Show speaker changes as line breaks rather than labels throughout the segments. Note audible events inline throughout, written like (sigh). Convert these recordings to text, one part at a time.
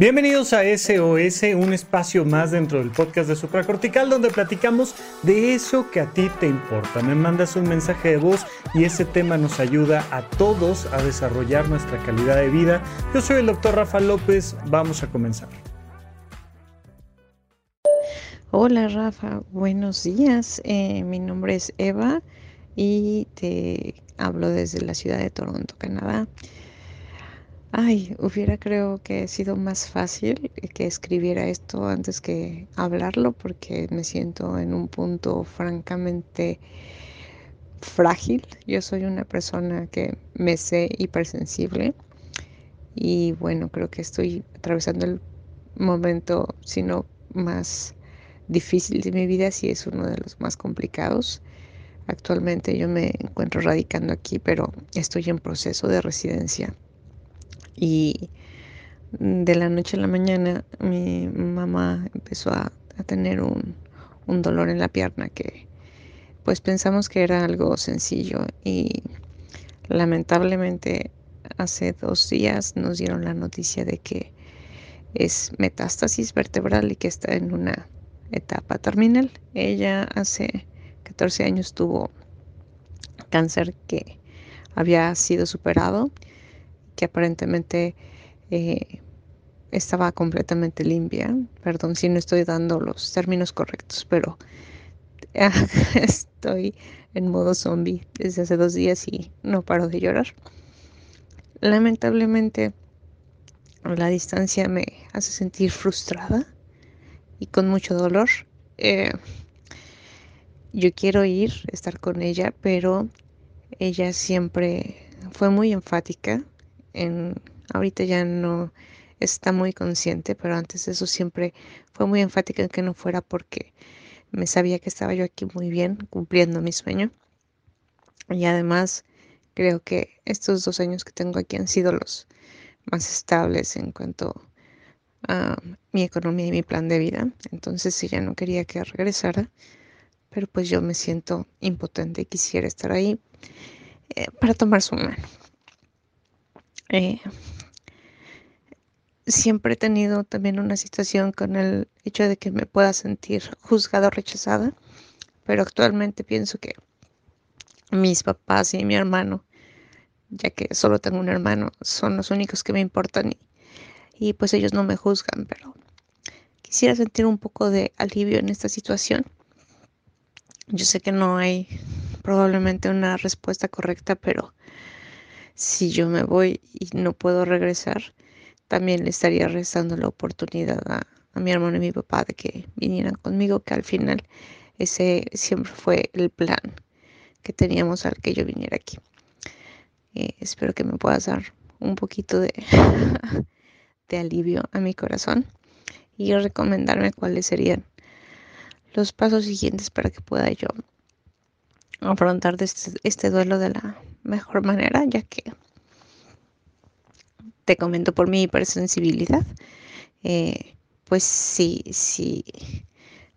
Bienvenidos a SOS, un espacio más dentro del podcast de Supracortical donde platicamos de eso que a ti te importa. Me mandas un mensaje de voz y ese tema nos ayuda a todos a desarrollar nuestra calidad de vida. Yo soy el doctor Rafa López, vamos a comenzar.
Hola Rafa, buenos días. Eh, mi nombre es Eva y te hablo desde la ciudad de Toronto, Canadá. Ay, hubiera creo que sido más fácil que escribiera esto antes que hablarlo porque me siento en un punto francamente frágil. Yo soy una persona que me sé hipersensible y bueno, creo que estoy atravesando el momento, si no más difícil de mi vida, si es uno de los más complicados. Actualmente yo me encuentro radicando aquí, pero estoy en proceso de residencia y de la noche a la mañana mi mamá empezó a, tener un, un, dolor en la pierna que pues pensamos que era algo sencillo y lamentablemente hace dos días nos dieron la noticia de que es metástasis vertebral y que está en una etapa terminal. Ella hace 14 años tuvo cáncer que había sido superado que aparentemente eh, estaba completamente limpia. Perdón si no estoy dando los términos correctos, pero (laughs) estoy en modo zombie desde hace dos días y no paro de llorar. Lamentablemente, la distancia me hace sentir frustrada y con mucho dolor. Eh, yo quiero ir, estar con ella, pero ella siempre fue muy enfática en, ahorita ya no está muy consciente, pero antes de eso siempre fue muy enfática en que no fuera porque me sabía que estaba yo aquí muy bien, cumpliendo mi sueño. Y además creo que estos dos años que tengo aquí han sido los más estables en cuanto a mi economía y mi plan de vida. Entonces ella no quería que regresara, pero pues yo me siento impotente y quisiera estar ahí eh, para tomar su mano. Eh, siempre he tenido también una situación con el hecho de que me pueda sentir juzgada o rechazada, pero actualmente pienso que mis papás y mi hermano, ya que solo tengo un hermano, son los únicos que me importan y, y pues ellos no me juzgan, pero quisiera sentir un poco de alivio en esta situación. Yo sé que no hay probablemente una respuesta correcta, pero si yo me voy y no puedo regresar, también le estaría restando la oportunidad a, mi hermano y mi papá de que vinieran conmigo, que al final ese siempre fue el plan que teníamos al que yo viniera aquí. Eh, espero que me puedas dar un poquito de, (laughs) alivio a mi corazón y recomendarme cuáles serían los pasos siguientes para que pueda yo afrontar este, este duelo de la mejor manera, ya que te comento por mi hipersensibilidad, eh, pues sí, sí,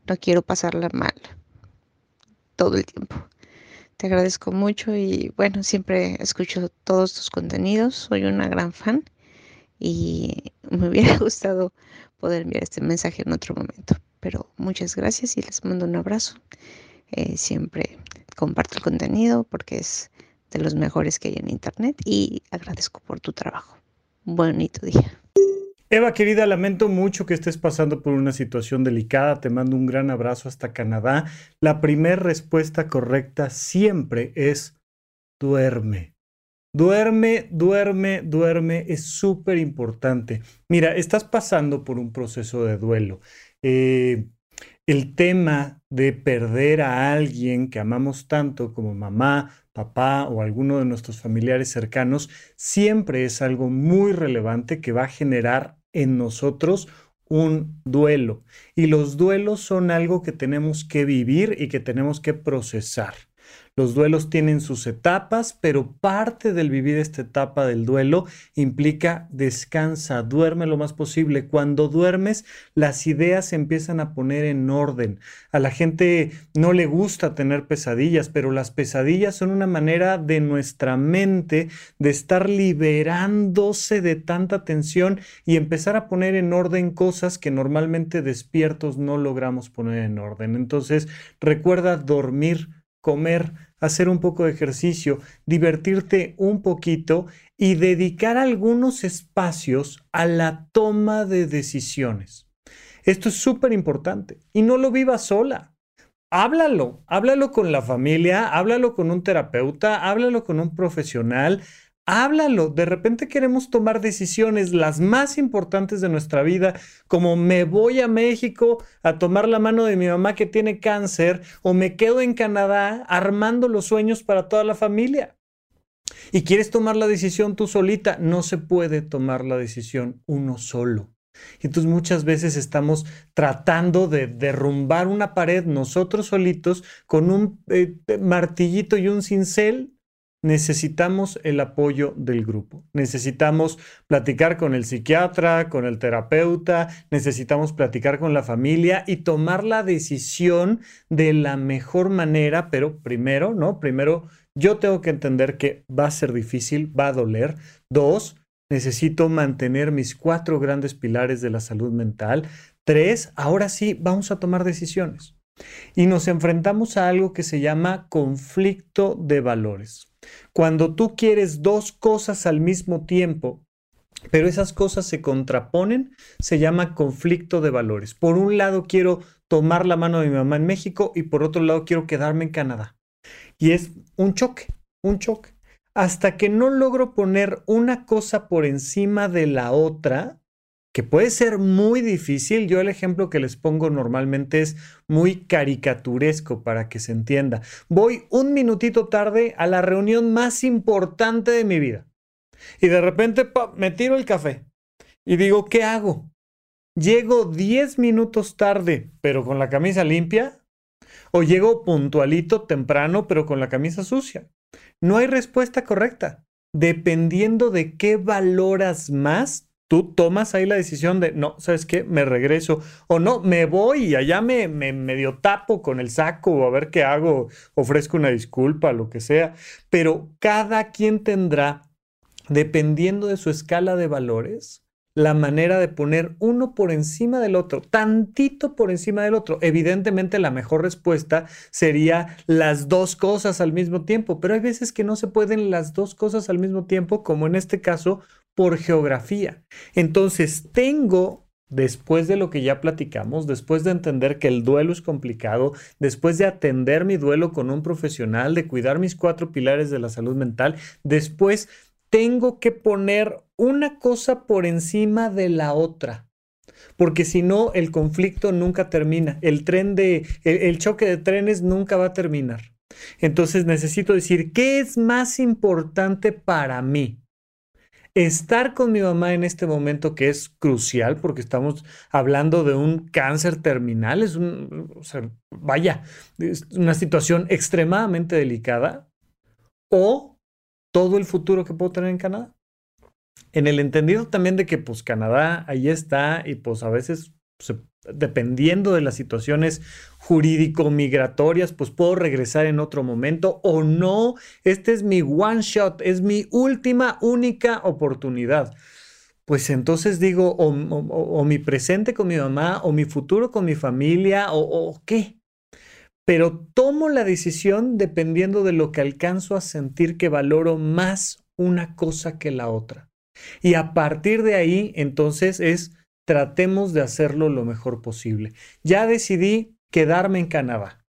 no quiero pasarla mal todo el tiempo. Te agradezco mucho y bueno, siempre escucho todos tus contenidos, soy una gran fan y me hubiera (laughs) gustado poder enviar este mensaje en otro momento. Pero muchas gracias y les mando un abrazo. Eh, siempre comparto el contenido porque es de los mejores que hay en Internet y agradezco por tu trabajo. Bonito día.
Eva, querida, lamento mucho que estés pasando por una situación delicada. Te mando un gran abrazo hasta Canadá. La primera respuesta correcta siempre es duerme. Duerme, duerme, duerme. Es súper importante. Mira, estás pasando por un proceso de duelo. Eh, el tema de perder a alguien que amamos tanto como mamá, papá o alguno de nuestros familiares cercanos siempre es algo muy relevante que va a generar en nosotros un duelo. Y los duelos son algo que tenemos que vivir y que tenemos que procesar. Los duelos tienen sus etapas, pero parte del vivir esta etapa del duelo implica descansa, duerme lo más posible. Cuando duermes, las ideas se empiezan a poner en orden. A la gente no le gusta tener pesadillas, pero las pesadillas son una manera de nuestra mente de estar liberándose de tanta tensión y empezar a poner en orden cosas que normalmente despiertos no logramos poner en orden. Entonces, recuerda dormir comer, hacer un poco de ejercicio, divertirte un poquito y dedicar algunos espacios a la toma de decisiones. Esto es súper importante y no lo vivas sola. Háblalo, háblalo con la familia, háblalo con un terapeuta, háblalo con un profesional, háblalo. De repente queremos tomar decisiones las más importantes de nuestra vida, como me voy a México a tomar la mano de mi mamá que tiene cáncer o me quedo en Canadá armando los sueños para toda la familia. Y quieres tomar la decisión tú solita, no se puede tomar la decisión uno solo. Y entonces muchas veces estamos tratando de derrumbar una pared nosotros solitos con un eh, martillito y un cincel necesitamos el apoyo del grupo. Necesitamos platicar con el psiquiatra, con el terapeuta, necesitamos platicar con la familia y tomar la decisión de la mejor manera, pero primero, ¿no? Primero, yo tengo que entender que va a ser difícil, va a doler. Dos, necesito mantener mis cuatro grandes pilares de la salud mental. Tres, ahora sí, vamos a tomar decisiones. Y nos enfrentamos a algo que se llama conflicto de valores. Cuando tú quieres dos cosas al mismo tiempo, pero esas cosas se contraponen, se llama conflicto de valores. Por un lado quiero tomar la mano de mi mamá en México y por otro lado quiero quedarme en Canadá. Y es un choque, un choque. Hasta que no logro poner una cosa por encima de la otra, que puede ser muy difícil. Yo el ejemplo que les pongo normalmente es muy caricaturesco para que se entienda. Voy un minutito tarde a la reunión más importante de mi vida y de repente me tiro el café y digo, ¿qué hago? ¿Llego 10 minutos tarde pero con la camisa limpia? ¿O llego puntualito temprano pero con la camisa sucia? No hay respuesta correcta. Dependiendo de qué valoras más, tú tomas ahí la decisión de, no, ¿sabes qué? Me regreso. O no, me voy y allá me, me medio tapo con el saco o a ver qué hago, ofrezco una disculpa, lo que sea. Pero cada quien tendrá, dependiendo de su escala de valores, la manera de poner uno por encima del otro, tantito por encima del otro. Evidentemente la mejor respuesta sería las dos cosas al mismo tiempo, pero hay veces que no se pueden las dos cosas al mismo tiempo, como en este caso por geografía. Entonces, tengo, después de lo que ya platicamos, después de entender que el duelo es complicado, después de atender mi duelo con un profesional, de cuidar mis cuatro pilares de la salud mental, después tengo que poner una cosa por encima de la otra. Porque si no, el conflicto nunca termina. El tren de, el choque de trenes nunca va a terminar. Entonces necesito decir, ¿qué es más importante para mí? Estar con mi mamá en este momento que es crucial porque estamos hablando de un cáncer terminal, es un, vaya, es una situación extremadamente delicada, o todo el futuro que puedo tener en Canadá. En el entendido también de que pues Canadá ahí está y pues a veces dependiendo de las situaciones jurídico-migratorias, pues puedo regresar en otro momento o no. Este es mi one shot, es mi última, única oportunidad. Pues entonces digo, o, mi presente con mi mamá, o mi futuro con mi familia, o, o qué. Pero tomo la decisión dependiendo de lo que alcanzo a sentir que valoro más una cosa que la otra. Y a partir de ahí, entonces es tratemos de hacerlo lo mejor posible. Ya decidí quedarme en Canadá.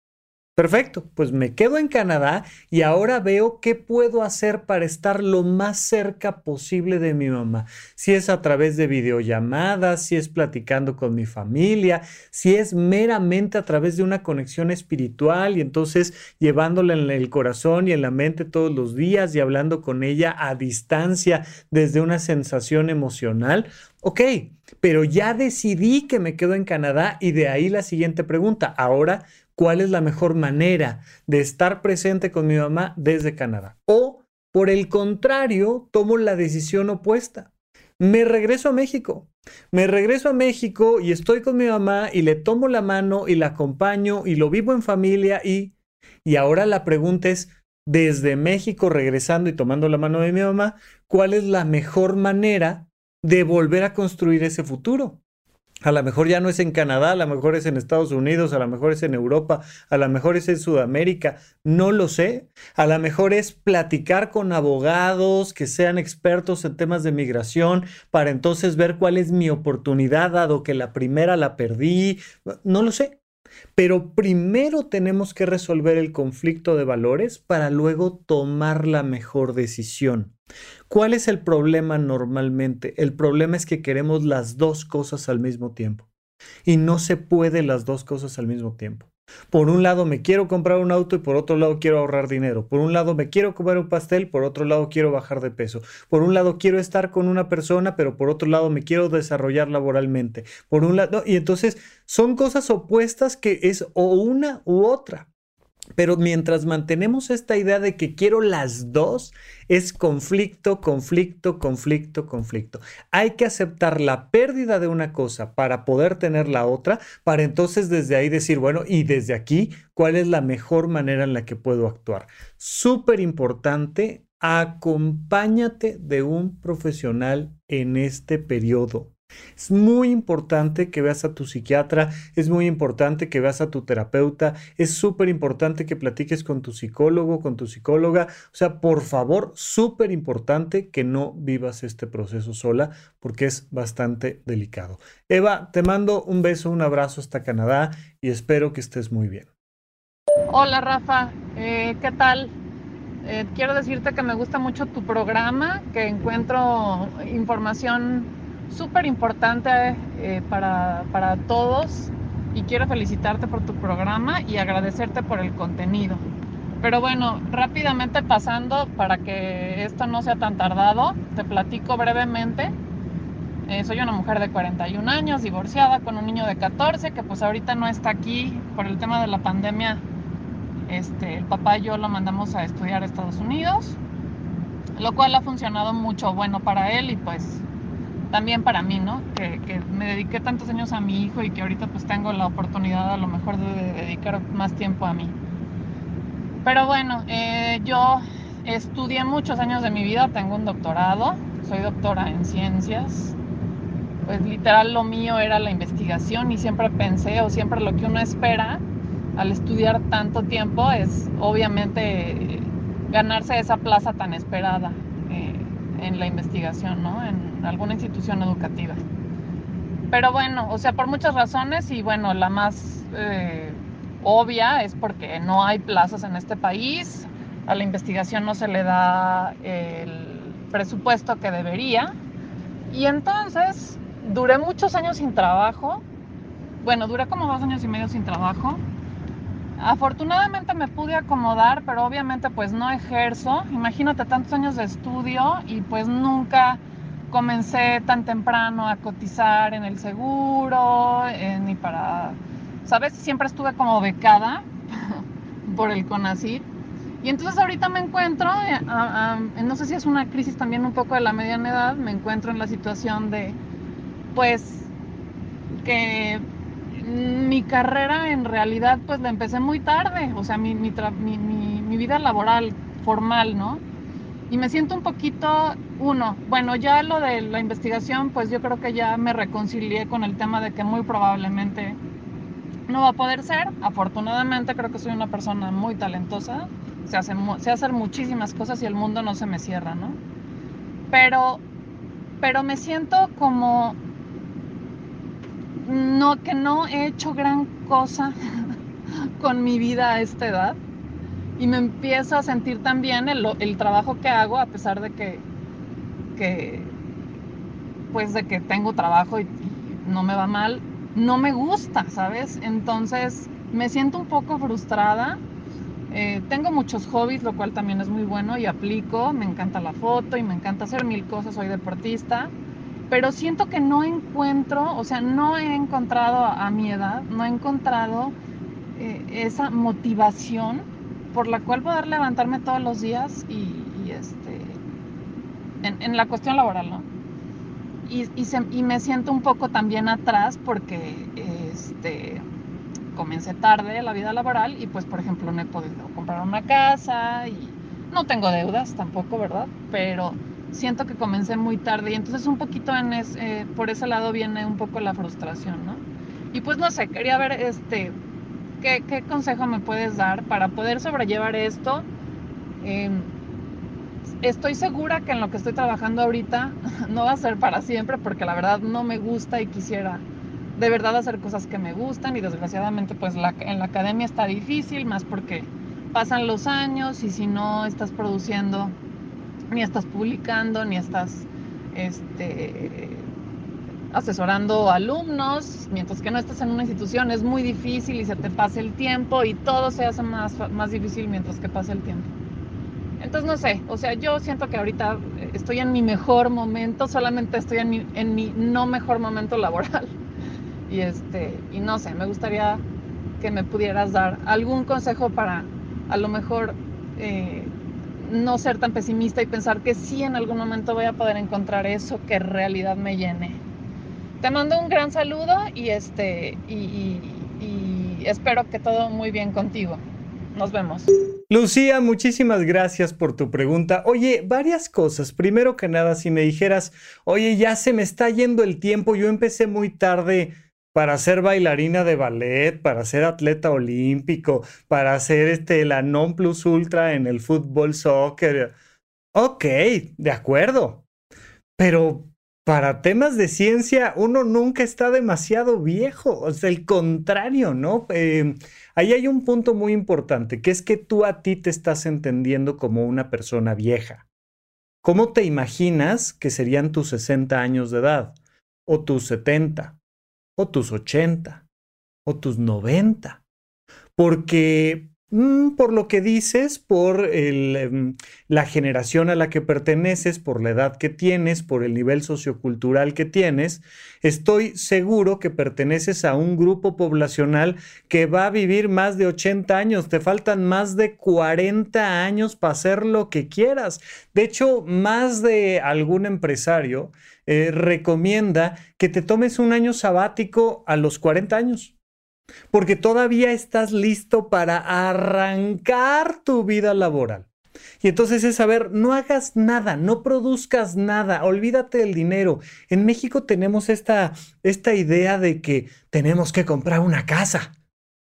Perfecto, pues me quedo en Canadá y ahora veo qué puedo hacer para estar lo más cerca posible de mi mamá. Si es a través de videollamadas, si es platicando con mi familia, si es meramente a través de una conexión espiritual y entonces llevándola en el corazón y en la mente todos los días y hablando con ella a distancia desde una sensación emocional. Ok, pero ya decidí que me quedo en Canadá y de ahí la siguiente pregunta. Ahora, cuál es la mejor manera de estar presente con mi mamá desde Canadá. O, por el contrario, tomo la decisión opuesta. Me regreso a México. Me regreso a México y estoy con mi mamá y le tomo la mano y la acompaño y lo vivo en familia y... Y ahora la pregunta es, desde México regresando y tomando la mano de mi mamá, ¿cuál es la mejor manera de volver a construir ese futuro? A lo mejor ya no es en Canadá, a lo mejor es en Estados Unidos, a lo mejor es en Europa, a lo mejor es en Sudamérica, no lo sé. A lo mejor es platicar con abogados que sean expertos en temas de migración para entonces ver cuál es mi oportunidad, dado que la primera la perdí. No lo sé. Pero primero tenemos que resolver el conflicto de valores para luego tomar la mejor decisión. ¿Cuál es el problema normalmente? El problema es que queremos las dos cosas al mismo tiempo. Y no se puede las dos cosas al mismo tiempo. Por un lado me quiero comprar un auto y por otro lado quiero ahorrar dinero. Por un lado me quiero comer un pastel, por otro lado quiero bajar de peso. Por un lado quiero estar con una persona, pero por otro lado me quiero desarrollar laboralmente. Por un lado, y entonces son cosas opuestas que es o una u otra. Pero mientras mantenemos esta idea de que quiero las dos, es conflicto, conflicto, conflicto, conflicto. Hay que aceptar la pérdida de una cosa para poder tener la otra, para entonces desde ahí decir, bueno, y desde aquí, ¿cuál es la mejor manera en la que puedo actuar? Súper importante, acompáñate de un profesional en este periodo. Es muy importante que veas a tu psiquiatra, es muy importante que veas a tu terapeuta, es súper importante que platiques con tu psicólogo, con tu psicóloga. O sea, por favor, súper importante que no vivas este proceso sola porque es bastante delicado. Eva, te mando un beso, un abrazo hasta Canadá y espero que estés muy bien.
Hola Rafa, eh, ¿qué tal? Eh, quiero decirte que me gusta mucho tu programa, que encuentro información súper importante eh, para, para todos y quiero felicitarte por tu programa y agradecerte por el contenido. Pero bueno, rápidamente pasando para que esto no sea tan tardado, te platico brevemente. Eh, soy una mujer de 41 años, divorciada, con un niño de 14, que pues ahorita no está aquí por el tema de la pandemia. Este, el papá y yo lo mandamos a estudiar a Estados Unidos, lo cual ha funcionado mucho bueno para él y pues también para mí, ¿no? Que, me dediqué tantos años a mi hijo y que ahorita pues tengo la oportunidad a lo mejor de dedicar más tiempo a mí. Pero bueno, eh, yo estudié muchos años de mi vida, tengo un doctorado, soy doctora en ciencias. Pues literal lo mío era la investigación y siempre pensé o siempre lo que uno espera al estudiar tanto tiempo es obviamente ganarse esa plaza tan esperada eh, en la investigación, ¿no? En, alguna institución educativa. Pero bueno, o sea, por muchas razones y bueno, la más eh, obvia es porque no hay plazas en este país, a la investigación no se le da el presupuesto que debería y entonces duré muchos años sin trabajo, bueno, duré como dos años y medio sin trabajo. Afortunadamente me pude acomodar, pero obviamente pues no ejerzo. Imagínate tantos años de estudio y pues nunca comencé tan temprano a cotizar en el seguro, ni para, ¿sabes? Siempre estuve como becada (laughs) por el CONACYT. Y entonces ahorita me encuentro, eh, no sé si es una crisis también un poco de la mediana edad, me encuentro en la situación de, pues, que mi carrera en realidad pues la empecé muy tarde, o sea, mi, vida laboral formal, ¿no? Y me siento un poquito, uno, bueno, ya lo de la investigación, pues yo creo que ya me reconcilié con el tema de que muy probablemente no va a poder ser. Afortunadamente creo que soy una persona muy talentosa, se hace, se hacen muchísimas cosas y el mundo no se me cierra, ¿no? Pero, pero me siento como no, que no he hecho gran cosa (laughs) con mi vida a esta edad y me empiezo a sentir también el, el trabajo que hago, a pesar de que, que, pues de que tengo trabajo y, no me va mal, no me gusta, ¿sabes? Entonces me siento un poco frustrada. Eh, tengo muchos hobbies, lo cual también es muy bueno y aplico. Me encanta la foto y me encanta hacer mil cosas, soy deportista. Pero siento que no encuentro, o sea, no he encontrado a mi edad, no he encontrado eh, esa motivación por la cual poder levantarme todos los días y, este, en, la cuestión laboral, ¿no? Y, y, me siento un poco también atrás porque este, comencé tarde la vida laboral y pues por ejemplo no he podido comprar una casa y no tengo deudas tampoco, ¿verdad? Pero siento que comencé muy tarde y entonces un poquito en eh, por ese lado viene un poco la frustración, ¿no? Y pues no sé, quería ver este, ¿qué, consejo me puedes dar para poder sobrellevar esto? Em, estoy segura que en lo que estoy trabajando ahorita (laughs) no va a ser para siempre porque la verdad no me gusta y quisiera de verdad hacer cosas que me gustan y desgraciadamente pues la, en la academia está difícil, más porque pasan los años y si no estás produciendo, ni estás publicando, ni estás este, asesorando alumnos, mientras que no estás en una institución es muy difícil y se te pasa el tiempo y todo se hace más, más difícil mientras que pasa el tiempo. Entonces no sé, o sea, yo siento que ahorita estoy en mi mejor momento, solamente estoy en mi, en mi no mejor momento laboral. Y, este, y no sé, me gustaría que me pudieras dar algún consejo para a lo mejor eh, no ser tan pesimista y pensar que sí en algún momento voy a poder encontrar eso que realidad me llene. Te mando un gran saludo y, este, y espero que todo muy bien contigo. Nos vemos.
Lucía, muchísimas gracias por tu pregunta. Oye, varias cosas. Primero que nada, si me dijeras, oye, ya se me está yendo el tiempo, yo empecé muy tarde para ser bailarina de ballet, para ser atleta olímpico, para ser este, la non plus ultra en el fútbol soccer. Ok, de acuerdo. Pero para temas de ciencia, uno nunca está demasiado viejo. O sea, el contrario, ¿no? Em, ahí hay un punto muy importante, que es que tú a ti te estás entendiendo como una persona vieja. ¿Cómo te imaginas que serían tus 60 años de edad? ¿O tus 70? o tus 80 o tus 90. Porque por lo que dices, por em, la generación a la que perteneces, por la edad que tienes, por el nivel sociocultural que tienes, estoy seguro que perteneces a un grupo poblacional que va a vivir más de 80 años. Te faltan más de 40 años para hacer lo que quieras. De hecho, más de algún empresario eh, recomienda que te tomes un año sabático a los 40 años, porque todavía estás listo para arrancar tu vida laboral. Y entonces es saber, no hagas nada, no produzcas nada, olvídate del dinero. En México tenemos esta, esta idea de que tenemos que comprar una casa.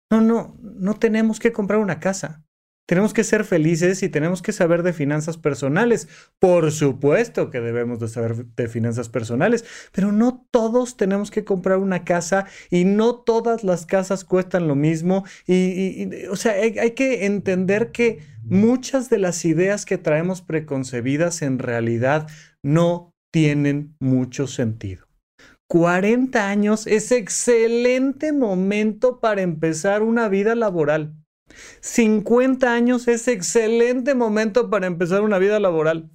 No, no, no tenemos que comprar una casa. Tenemos que ser felices y tenemos que saber de finanzas personales. Por supuesto que debemos de saber de finanzas personales, pero no todos tenemos que comprar una casa y no todas las casas cuestan lo mismo. Y, o sea, hay, hay que entender que muchas de las ideas que traemos preconcebidas en realidad no tienen mucho sentido. 40 años es excelente momento para empezar una vida laboral. 50 años es excelente momento para empezar una vida laboral.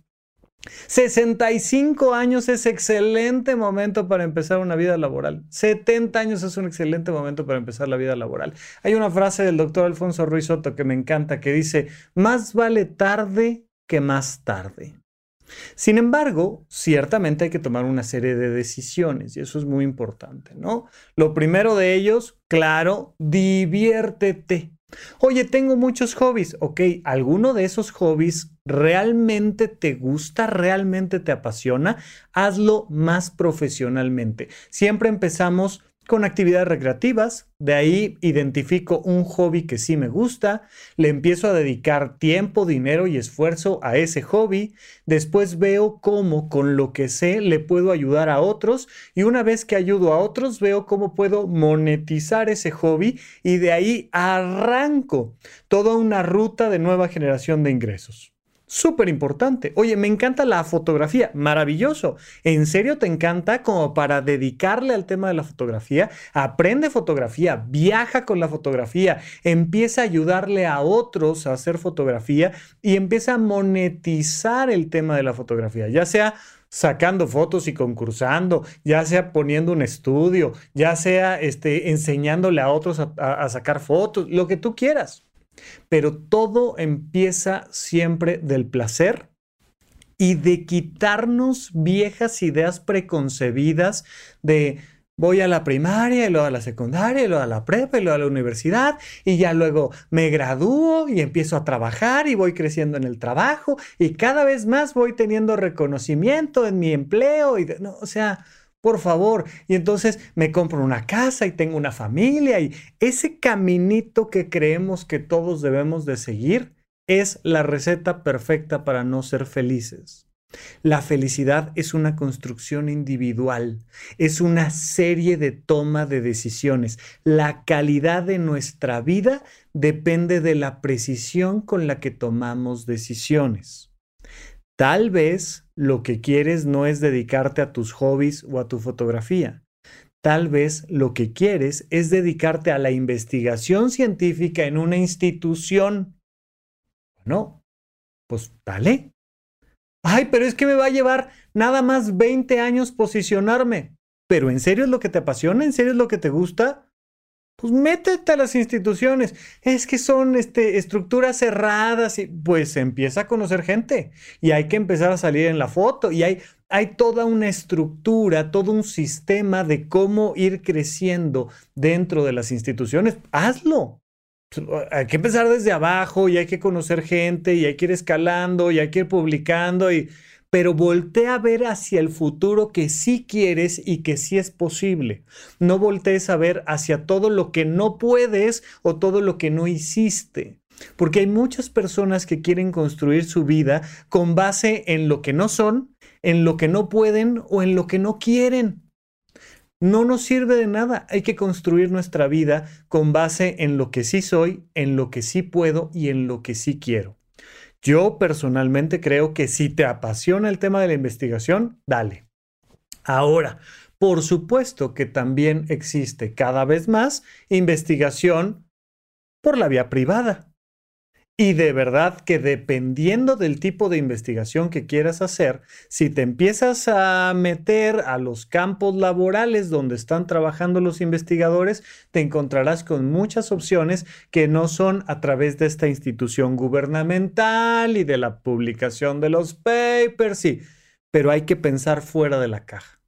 65 años es excelente momento para empezar una vida laboral. 70 años es un excelente momento para empezar la vida laboral. Hay una frase del doctor Alfonso Ruiz Soto que me encanta que dice, más vale tarde que más tarde. Sin embargo, ciertamente hay que tomar una serie de decisiones y eso es muy importante, ¿no? Lo primero de ellos, claro, diviértete. Oye, tengo muchos hobbies. Ok, ¿alguno de esos hobbies realmente te gusta, realmente te apasiona? Hazlo más profesionalmente. Siempre empezamos con actividades recreativas, de ahí identifico un hobby que sí me gusta, le empiezo a dedicar tiempo, dinero y esfuerzo a ese hobby, después veo cómo con lo que sé le puedo ayudar a otros y una vez que ayudo a otros veo cómo puedo monetizar ese hobby y de ahí arranco toda una ruta de nueva generación de ingresos. Súper importante. Oye, me encanta la fotografía. Maravilloso. ¿En serio te encanta como para dedicarle al tema de la fotografía? Aprende fotografía, viaja con la fotografía, empieza a ayudarle a otros a hacer fotografía y empieza a monetizar el tema de la fotografía, ya sea sacando fotos y concursando, ya sea poniendo un estudio, ya sea este, enseñándole a otros a sacar fotos, lo que tú quieras. Pero todo empieza siempre del placer y de quitarnos viejas ideas preconcebidas de voy a la primaria y luego a la secundaria y luego a la prepa y luego a la universidad y ya luego me gradúo y empiezo a trabajar y voy creciendo en el trabajo y cada vez más voy teniendo reconocimiento en mi empleo y no, o sea, por favor, y entonces me compro una casa y tengo una familia y ese caminito que creemos que todos debemos de seguir es la receta perfecta para no ser felices. La felicidad es una construcción individual, es una serie de toma de decisiones. La calidad de nuestra vida depende de la precisión con la que tomamos decisiones. Tal vez lo que quieres no es dedicarte a tus hobbies o a tu fotografía. Tal vez lo que quieres es dedicarte a la investigación científica en una institución no, pues dale. Ay, pero es que me va a llevar nada más 20 años posicionarme. Pero ¿en serio es lo que te apasiona? ¿En serio es lo que te gusta? Pues métete a las instituciones. Es que son este, estructuras cerradas y pues empieza a conocer gente y hay que empezar a salir en la foto y hay, hay toda una estructura, todo un sistema de cómo ir creciendo dentro de las instituciones. Hazlo hay que empezar desde abajo y hay que conocer gente y hay que ir escalando y hay que ir publicando y pero voltea a ver hacia el futuro que sí quieres y que sí es posible. No voltees a ver hacia todo lo que no puedes o todo lo que no hiciste. Porque hay muchas personas que quieren construir su vida con base en lo que no son, en lo que no pueden o en lo que no quieren no nos sirve de nada. Hay que construir nuestra vida con base en lo que sí soy, en lo que sí puedo y en lo que sí quiero. Yo personalmente creo que si te apasiona el tema de la investigación, dale. Ahora, por supuesto que también existe cada vez más investigación por la vía privada. Y de verdad que dependiendo del tipo de investigación que quieras hacer, si te empiezas a meter a los campos laborales donde están trabajando los investigadores, te encontrarás con muchas opciones que no son a través de esta institución gubernamental y de la publicación de los papers, sí, pero hay que pensar fuera de la caja.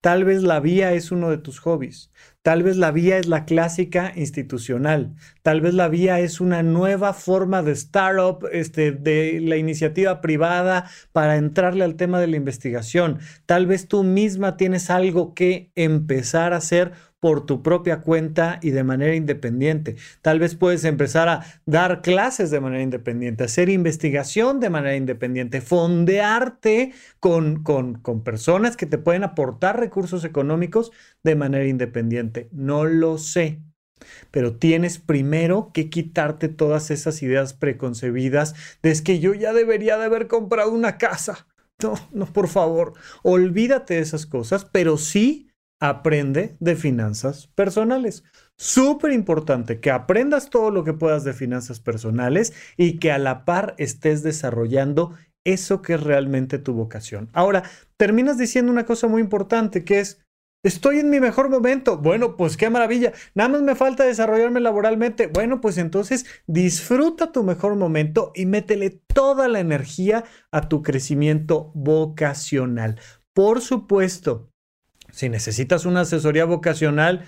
Tal vez la vía es uno de tus hobbies. Tal vez la vía es la clásica institucional. Tal vez la vía es una nueva forma de startup, este, de la iniciativa privada para entrarle al tema de la investigación. Tal vez tú misma tienes algo que empezar a hacer por tu propia cuenta y de manera independiente. Tal vez puedes empezar a dar clases de manera independiente, hacer investigación de manera independiente, fondearte con, con, con personas que te pueden aportar recursos económicos de manera independiente. No lo sé. Pero tienes primero que quitarte todas esas ideas preconcebidas de es que yo ya debería de haber comprado una casa. No, no, por favor, olvídate de esas cosas, pero sí aprende de finanzas personales. Súper importante que aprendas todo lo que puedas de finanzas personales y que a la par estés desarrollando eso que es realmente tu vocación. Ahora, terminas diciendo una cosa muy importante que es, estoy en mi mejor momento. Bueno, pues qué maravilla. Nada más me falta desarrollarme laboralmente. Bueno, pues entonces disfruta tu mejor momento y métele toda la energía a tu crecimiento vocacional. Por supuesto, si necesitas una asesoría vocacional,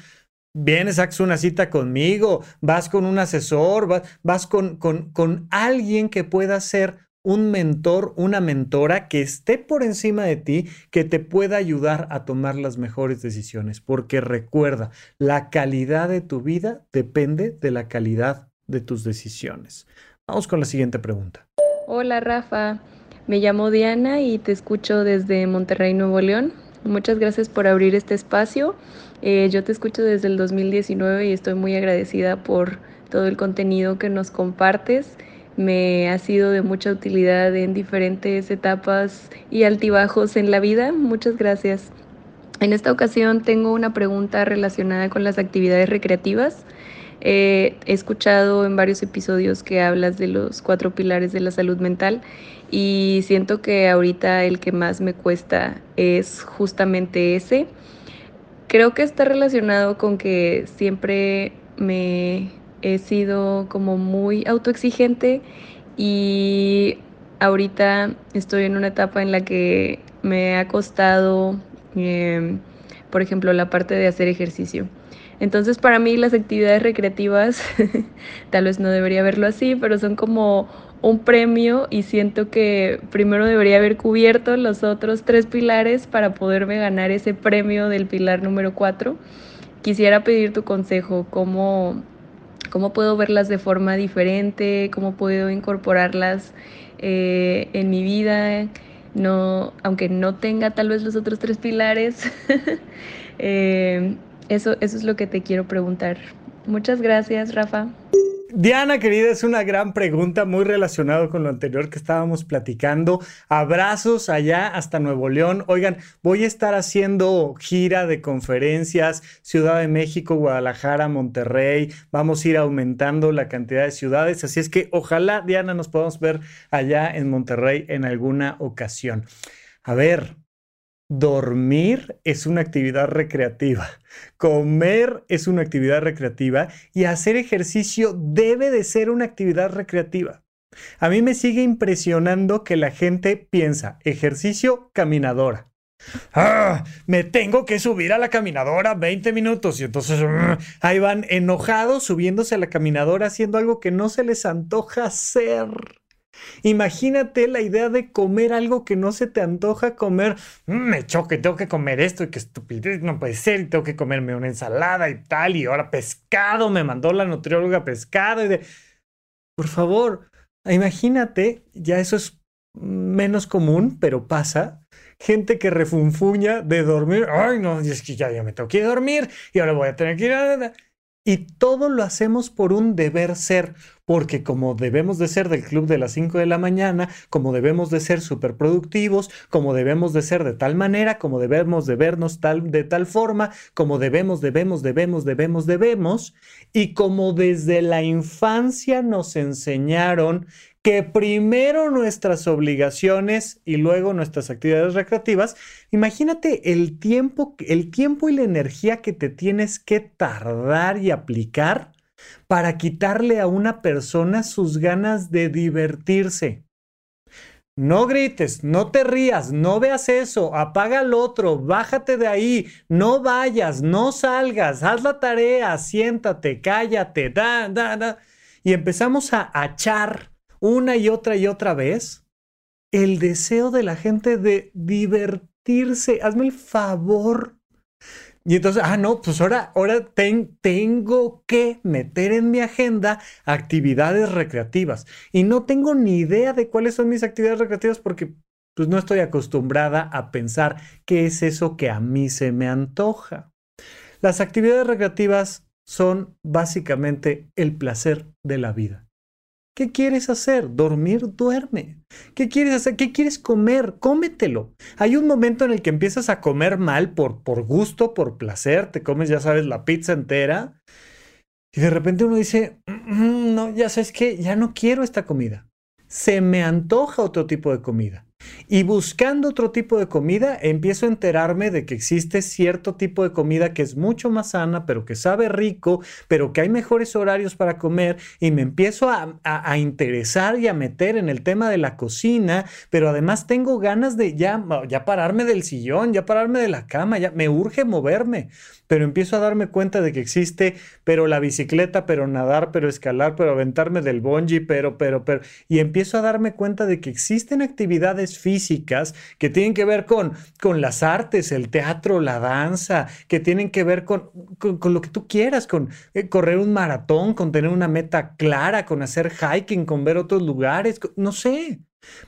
vienes, haces una cita conmigo, vas con un asesor, vas, vas con, con, con alguien que pueda ser un mentor, una mentora que esté por encima de ti, que te pueda ayudar a tomar las mejores decisiones. Porque recuerda, la calidad de tu vida depende de la calidad de tus decisiones. Vamos con la siguiente pregunta.
Hola Rafa, me llamo Diana y te escucho desde Monterrey, Nuevo León. Muchas gracias por abrir este espacio. Eh, yo te escucho desde el 2019 y estoy muy agradecida por todo el contenido que nos compartes. Me ha sido de mucha utilidad en diferentes etapas y altibajos en la vida. Muchas gracias. En esta ocasión tengo una pregunta relacionada con las actividades recreativas. He escuchado en varios episodios que hablas de los cuatro pilares de la salud mental y siento que ahorita el que más me cuesta es justamente ese. Creo que está relacionado con que siempre me he sido como muy autoexigente y ahorita estoy en una etapa en la que me ha costado, em, por ejemplo, la parte de hacer ejercicio. Entonces para mí las actividades recreativas, (laughs) tal vez no debería verlo así, pero son como un premio y siento que primero debería haber cubierto los otros tres pilares para poderme ganar ese premio del pilar número cuatro. Quisiera pedir tu consejo, cómo, cómo puedo verlas de forma diferente, cómo puedo incorporarlas eh, en mi vida, no, aunque no tenga tal vez los otros tres pilares. (laughs) eh, eso, eso es lo que te quiero preguntar. Muchas gracias, Rafa.
Diana, querida, es una gran pregunta muy relacionado con lo anterior que estábamos platicando. Abrazos allá hasta Nuevo León. Oigan, voy a estar haciendo gira de conferencias, Ciudad de México, Guadalajara, Monterrey. Vamos a ir aumentando la cantidad de ciudades. Así es que ojalá, Diana, nos podamos ver allá en Monterrey en alguna ocasión. A ver, Dormir es una actividad recreativa, comer es una actividad recreativa y hacer ejercicio debe de ser una actividad recreativa. A mí me sigue impresionando que la gente piensa ejercicio caminadora. Ah, me tengo que subir a la caminadora 20 minutos y entonces mm, ahí van enojados subiéndose a la caminadora haciendo algo que no se les antoja hacer. Imagínate la idea de comer algo que no se te antoja comer. Mm, me choque, tengo que comer esto y qué estupidez, no puede ser, y tengo que comerme una ensalada y tal, y ahora pescado, me mandó la nutrióloga pescado y de... Por favor, imagínate, ya eso es menos común, pero pasa. Gente que refunfuña de dormir. Ay, no, es que ya, ya me tengo que dormir y ahora voy a tener que ir a... Y todo lo hacemos por un deber ser, porque como debemos de ser del club de las 5 de la mañana, como debemos de ser súper productivos, como debemos de ser de tal manera, como debemos de vernos tal, de tal forma, como debemos, debemos, debemos, debemos, debemos, y como desde la infancia nos enseñaron que primero nuestras obligaciones y luego nuestras actividades recreativas, imagínate el tiempo, el tiempo y la energía que te tienes que tardar y aplicar para quitarle a una persona sus ganas de divertirse. No grites, no te rías, no veas eso, apaga al otro, bájate de ahí, no vayas, no salgas, haz la tarea, siéntate, cállate, da, da, da. Y empezamos a echar una y otra y otra vez el deseo de la gente de divertirse. Hazme el favor. Y entonces, ah, no, pues ahora, ahora tengo que meter en mi agenda actividades recreativas. Y no tengo ni idea de cuáles son mis actividades recreativas porque pues no estoy acostumbrada a pensar qué es eso que a mí se me antoja. Las actividades recreativas son básicamente el placer de la vida. ¿Qué quieres hacer? Dormir, duerme. ¿Qué quieres hacer? ¿Qué quieres comer? Cómetelo. Hay un momento en el que empiezas a comer mal por, por gusto, por placer, te comes, ya sabes, la pizza entera. Y de repente uno dice, mm, no, ya sabes que ya no quiero esta comida. Se me antoja otro tipo de comida. Y buscando otro tipo de comida, empiezo a enterarme de que existe cierto tipo de comida que es mucho más sana, pero que sabe rico, pero que hay mejores horarios para comer. Y me empiezo a, interesar y a meter en el tema de la cocina, pero además tengo ganas de ya, ya pararme del sillón, ya pararme de la cama, ya me urge moverme pero empiezo a darme cuenta de que existe, pero la bicicleta, pero nadar, pero escalar, pero aventarme del bungee, pero, pero, pero, y empiezo a darme cuenta de que existen actividades físicas que tienen que ver con, con las artes, el teatro, la danza, que tienen que ver con, con, lo que tú quieras, con eh, correr un maratón, con tener una meta clara, con hacer hiking, con ver otros lugares, no sé,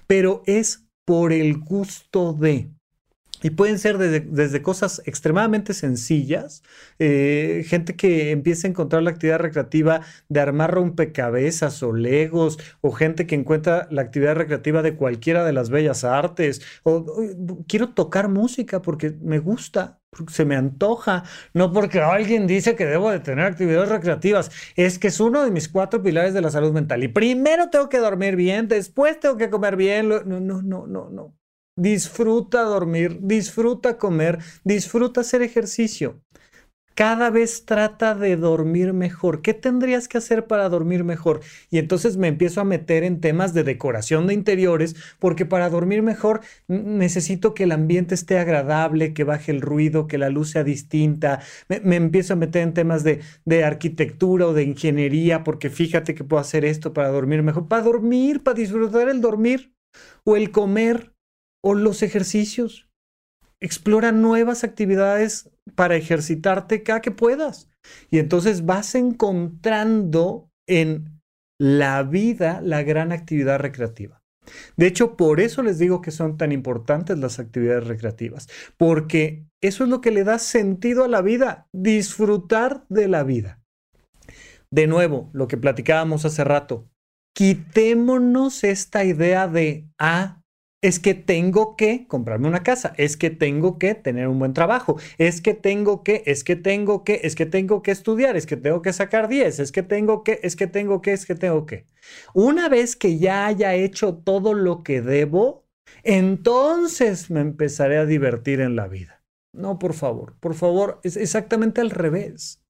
pero es por el gusto de. Y pueden ser desde, cosas extremadamente sencillas, eh, gente que empieza a encontrar la actividad recreativa de armar rompecabezas o legos, o gente que encuentra la actividad recreativa de cualquiera de las bellas artes, o, quiero tocar música porque me gusta, porque se me antoja, no porque alguien dice que debo de tener actividades recreativas, es que es uno de mis cuatro pilares de la salud mental. Y primero tengo que dormir bien, después tengo que comer bien, no, no, no, no, no. Disfruta dormir, disfruta comer, disfruta hacer ejercicio. Cada vez trata de dormir mejor. ¿Qué tendrías que hacer para dormir mejor? Y entonces me empiezo a meter en temas de decoración de interiores, porque para dormir mejor necesito que el ambiente esté agradable, que baje el ruido, que la luz sea distinta. Me, empiezo a meter en temas de, de arquitectura o de ingeniería, porque fíjate que puedo hacer esto para dormir mejor. Para dormir, para disfrutar el dormir o el comer o los ejercicios. Explora nuevas actividades para ejercitarte cada que puedas. Y entonces vas encontrando en la vida la gran actividad recreativa. De hecho, por eso les digo que son tan importantes las actividades recreativas, porque eso es lo que le da sentido a la vida, disfrutar de la vida. De nuevo, lo que platicábamos hace rato, quitémonos esta idea de, ah, es que tengo que comprarme una casa, es que tengo que tener un buen trabajo, es que tengo que, es que tengo que, es que tengo que estudiar, es que tengo que sacar 10, es que tengo que, es que tengo que, es que tengo que. Una vez que ya haya hecho todo lo que debo, entonces me empezaré a divertir en la vida. No, por favor, por favor, es exactamente al revés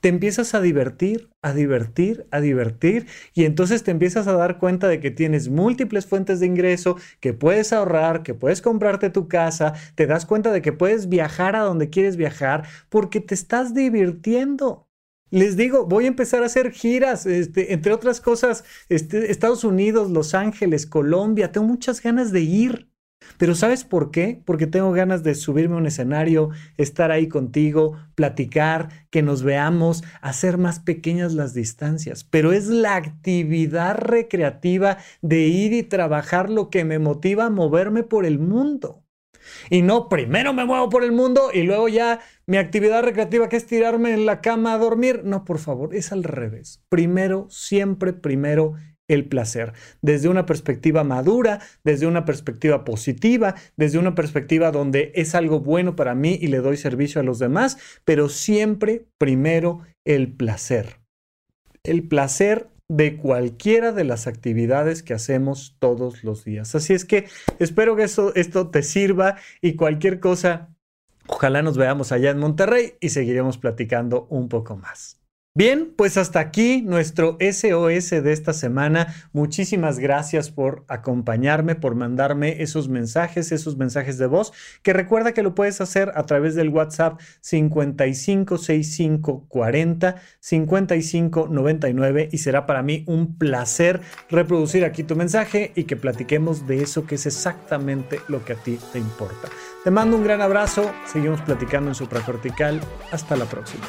te empiezas a divertir, a divertir, a divertir y entonces te empiezas a dar cuenta de que tienes múltiples fuentes de ingreso, que puedes ahorrar, que puedes comprarte tu casa, te das cuenta de que puedes viajar a donde quieres viajar porque te estás divirtiendo. Les digo, voy a empezar a hacer giras, este, entre otras cosas, este, Estados Unidos, Los Ángeles, Colombia, tengo muchas ganas de ir. Pero ¿sabes por qué? Porque tengo ganas de subirme a un escenario, estar ahí contigo, platicar, que nos veamos, hacer más pequeñas las distancias. Pero es la actividad recreativa de ir y trabajar lo que me motiva a moverme por el mundo. Y no, primero me muevo por el mundo y luego ya mi actividad recreativa que es tirarme en la cama a dormir. No, por favor, es al revés. Primero, siempre primero el placer, desde una perspectiva madura, desde una perspectiva positiva, desde una perspectiva donde es algo bueno para mí y le doy servicio a los demás, pero siempre primero el placer. El placer de cualquiera de las actividades que hacemos todos los días. Así es que espero que esto, esto te sirva y cualquier cosa, ojalá nos veamos allá en Monterrey y seguiremos platicando un poco más. Bien, pues hasta aquí nuestro SOS de esta semana. Muchísimas gracias por acompañarme, por mandarme esos mensajes, esos mensajes de voz, que recuerda que lo puedes hacer a través del WhatsApp 556540 5599 y será para mí un placer reproducir aquí tu mensaje y que platiquemos de eso que es exactamente lo que a ti te importa. Te mando un gran abrazo, seguimos platicando en Supracortical. Hasta la próxima.